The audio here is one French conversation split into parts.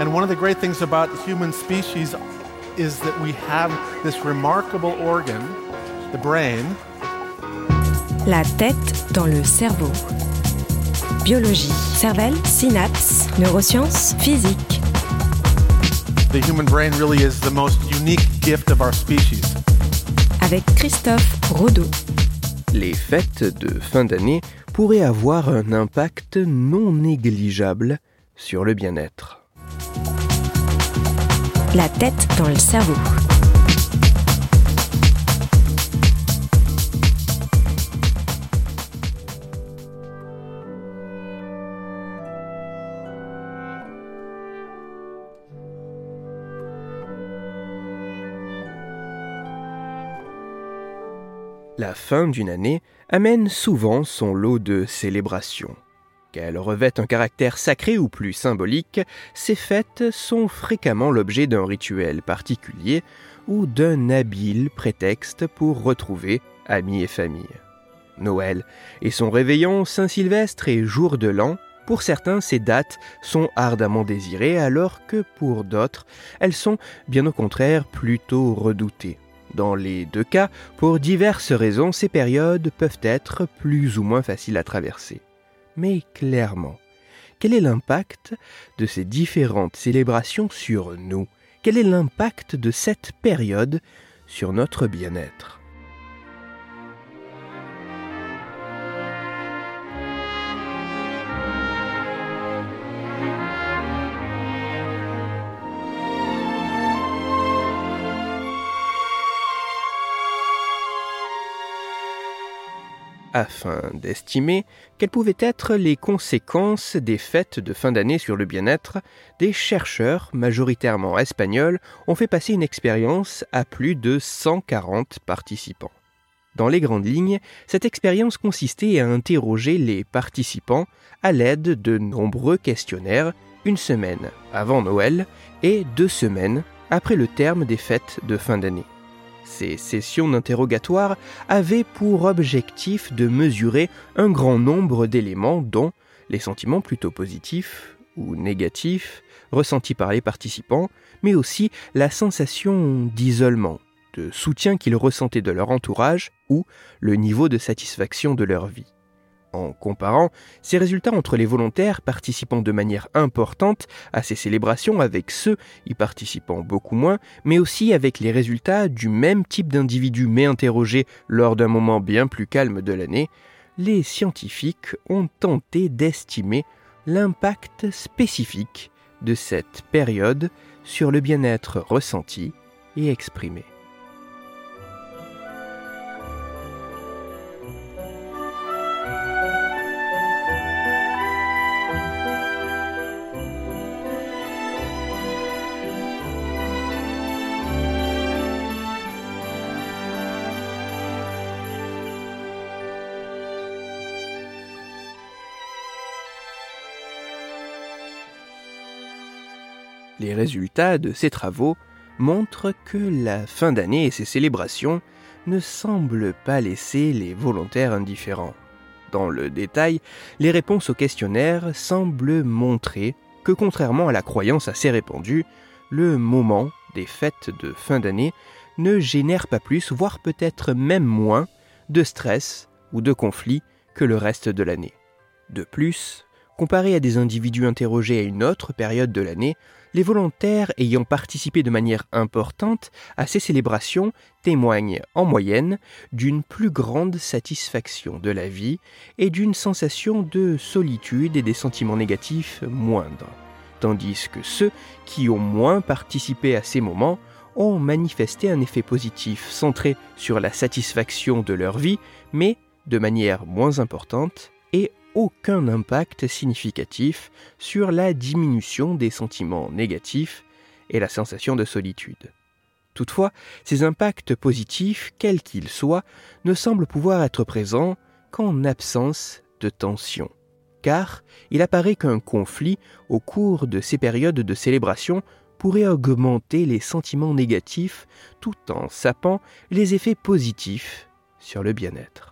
And one of the great things about the human species is that we have this remarkable organ, the brain. La tête dans le cerveau. Biologie, cervelle, synapses, neurosciences, physique. The human brain really is the most unique gift of our species. Avec Christophe Rodeau. Les fêtes de fin d'année pourraient avoir un impact non négligeable sur le bien-être. La tête dans le cerveau. La fin d'une année amène souvent son lot de célébrations. Qu'elles revêtent un caractère sacré ou plus symbolique, ces fêtes sont fréquemment l'objet d'un rituel particulier ou d'un habile prétexte pour retrouver amis et famille. Noël et son réveillon, Saint-Sylvestre et jour de l'an, pour certains, ces dates sont ardemment désirées, alors que pour d'autres, elles sont bien au contraire plutôt redoutées. Dans les deux cas, pour diverses raisons, ces périodes peuvent être plus ou moins faciles à traverser. Mais clairement, quel est l'impact de ces différentes célébrations sur nous? Quel est l'impact de cette période sur notre bien-être? Afin d'estimer quelles pouvaient être les conséquences des fêtes de fin d'année sur le bien-être, des chercheurs, majoritairement espagnols, ont fait passer une expérience à plus de 140 participants. Dans les grandes lignes, cette expérience consistait à interroger les participants à l'aide de nombreux questionnaires une semaine avant Noël et deux semaines après le terme des fêtes de fin d'année. Ces sessions d'interrogatoire avaient pour objectif de mesurer un grand nombre d'éléments dont les sentiments plutôt positifs ou négatifs ressentis par les participants, mais aussi la sensation d'isolement, de soutien qu'ils ressentaient de leur entourage ou le niveau de satisfaction de leur vie en comparant ces résultats entre les volontaires participant de manière importante à ces célébrations avec ceux y participant beaucoup moins, mais aussi avec les résultats du même type d'individus mais interrogés lors d'un moment bien plus calme de l'année, les scientifiques ont tenté d'estimer l'impact spécifique de cette période sur le bien-être ressenti et exprimé. Les résultats de ces travaux montrent que la fin d'année et ses célébrations ne semblent pas laisser les volontaires indifférents. Dans le détail, les réponses aux questionnaires semblent montrer que contrairement à la croyance assez répandue, le moment des fêtes de fin d'année ne génère pas plus, voire peut-être même moins, de stress ou de conflits que le reste de l'année. De plus, comparé à des individus interrogés à une autre période de l'année, les volontaires ayant participé de manière importante à ces célébrations témoignent en moyenne d'une plus grande satisfaction de la vie et d'une sensation de solitude et des sentiments négatifs moindres, tandis que ceux qui ont moins participé à ces moments ont manifesté un effet positif centré sur la satisfaction de leur vie, mais de manière moins importante et aucun impact significatif sur la diminution des sentiments négatifs et la sensation de solitude. Toutefois, ces impacts positifs, quels qu'ils soient, ne semblent pouvoir être présents qu'en absence de tension. Car il apparaît qu'un conflit au cours de ces périodes de célébration pourrait augmenter les sentiments négatifs tout en sapant les effets positifs sur le bien-être.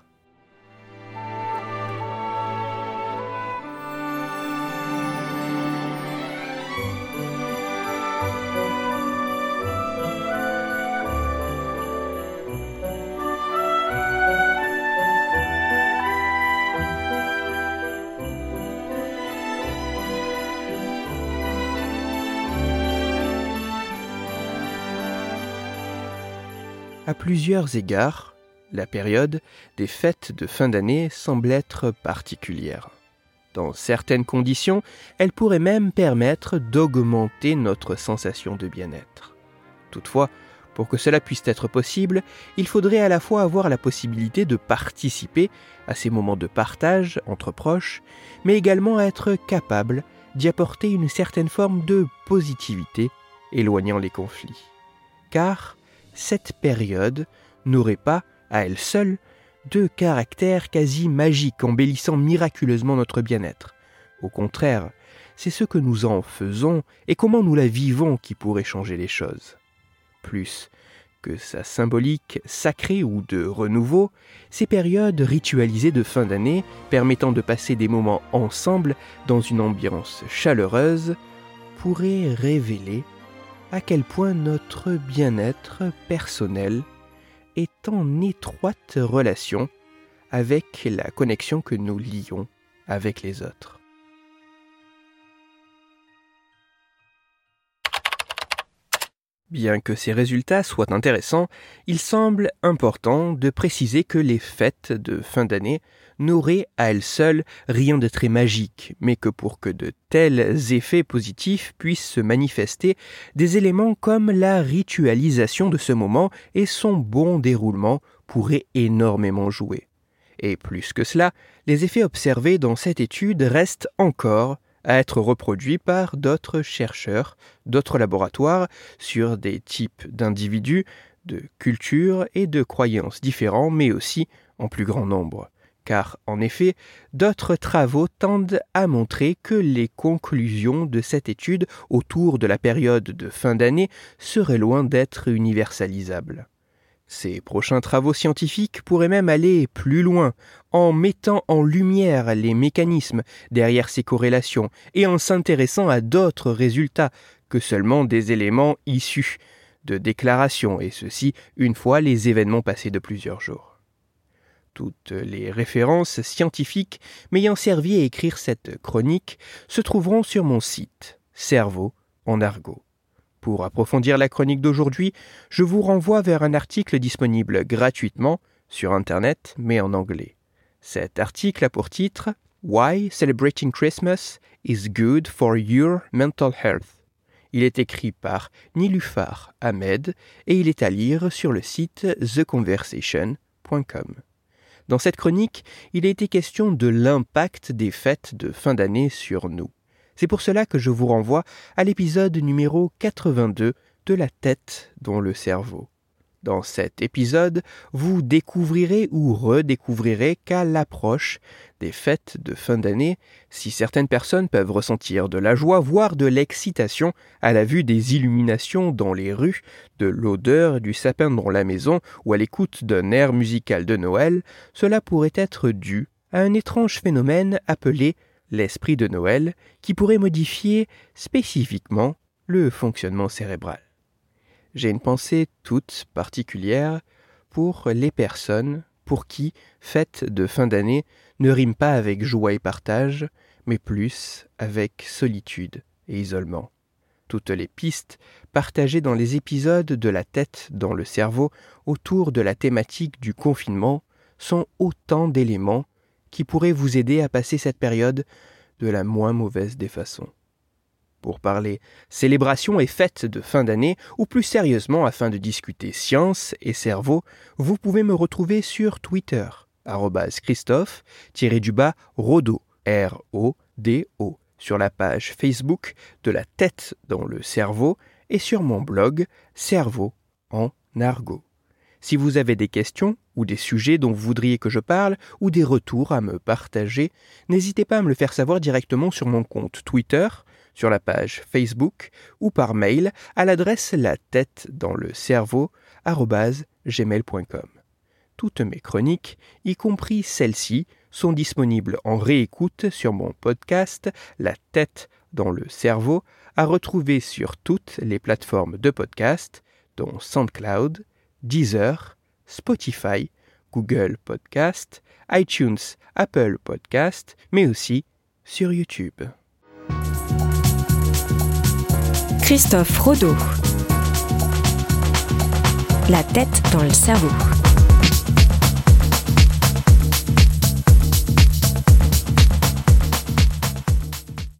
À plusieurs égards, la période des fêtes de fin d'année semble être particulière. Dans certaines conditions, elle pourrait même permettre d'augmenter notre sensation de bien-être. Toutefois, pour que cela puisse être possible, il faudrait à la fois avoir la possibilité de participer à ces moments de partage entre proches, mais également être capable d'y apporter une certaine forme de positivité, éloignant les conflits. Car cette période n'aurait pas, à elle seule, de caractère quasi magique embellissant miraculeusement notre bien-être. Au contraire, c'est ce que nous en faisons et comment nous la vivons qui pourrait changer les choses. Plus que sa symbolique sacrée ou de renouveau, ces périodes ritualisées de fin d'année permettant de passer des moments ensemble dans une ambiance chaleureuse pourraient révéler à quel point notre bien-être personnel est en étroite relation avec la connexion que nous lions avec les autres. Bien que ces résultats soient intéressants, il semble important de préciser que les fêtes de fin d'année n'auraient à elles seules rien de très magique, mais que pour que de tels effets positifs puissent se manifester, des éléments comme la ritualisation de ce moment et son bon déroulement pourraient énormément jouer. Et plus que cela, les effets observés dans cette étude restent encore à être reproduits par d'autres chercheurs, d'autres laboratoires, sur des types d'individus, de cultures et de croyances différents, mais aussi en plus grand nombre. Car, en effet, d'autres travaux tendent à montrer que les conclusions de cette étude autour de la période de fin d'année seraient loin d'être universalisables. Ces prochains travaux scientifiques pourraient même aller plus loin, en mettant en lumière les mécanismes derrière ces corrélations et en s'intéressant à d'autres résultats que seulement des éléments issus de déclarations, et ceci une fois les événements passés de plusieurs jours. Toutes les références scientifiques m'ayant servi à écrire cette chronique se trouveront sur mon site Cerveau en argot. Pour approfondir la chronique d'aujourd'hui, je vous renvoie vers un article disponible gratuitement sur Internet, mais en anglais. Cet article a pour titre Why Celebrating Christmas is Good for Your Mental Health. Il est écrit par Nilufar Ahmed et il est à lire sur le site theconversation.com. Dans cette chronique, il a été question de l'impact des fêtes de fin d'année sur nous. C'est pour cela que je vous renvoie à l'épisode numéro 82 de La tête dans le cerveau. Dans cet épisode, vous découvrirez ou redécouvrirez qu'à l'approche des fêtes de fin d'année, si certaines personnes peuvent ressentir de la joie, voire de l'excitation à la vue des illuminations dans les rues, de l'odeur du sapin dans la maison ou à l'écoute d'un air musical de Noël, cela pourrait être dû à un étrange phénomène appelé l'esprit de Noël, qui pourrait modifier spécifiquement le fonctionnement cérébral. J'ai une pensée toute particulière pour les personnes pour qui fête de fin d'année ne rime pas avec joie et partage, mais plus avec solitude et isolement. Toutes les pistes partagées dans les épisodes de la tête dans le cerveau autour de la thématique du confinement sont autant d'éléments qui pourrait vous aider à passer cette période de la moins mauvaise des façons. Pour parler célébration et fête de fin d'année, ou plus sérieusement afin de discuter science et cerveau, vous pouvez me retrouver sur Twitter, Christophe-Rodo, R-O-D-O, sur la page Facebook de la tête dans le cerveau et sur mon blog Cerveau en argot. Si vous avez des questions ou des sujets dont vous voudriez que je parle ou des retours à me partager, n'hésitez pas à me le faire savoir directement sur mon compte Twitter, sur la page Facebook ou par mail à l'adresse la tête dans le cerveau gmail.com. Toutes mes chroniques, y compris celles-ci, sont disponibles en réécoute sur mon podcast La tête dans le cerveau, à retrouver sur toutes les plateformes de podcast, dont SoundCloud, Deezer, Spotify, Google Podcast, iTunes, Apple Podcast, mais aussi sur YouTube. Christophe Rodeau La tête dans le cerveau.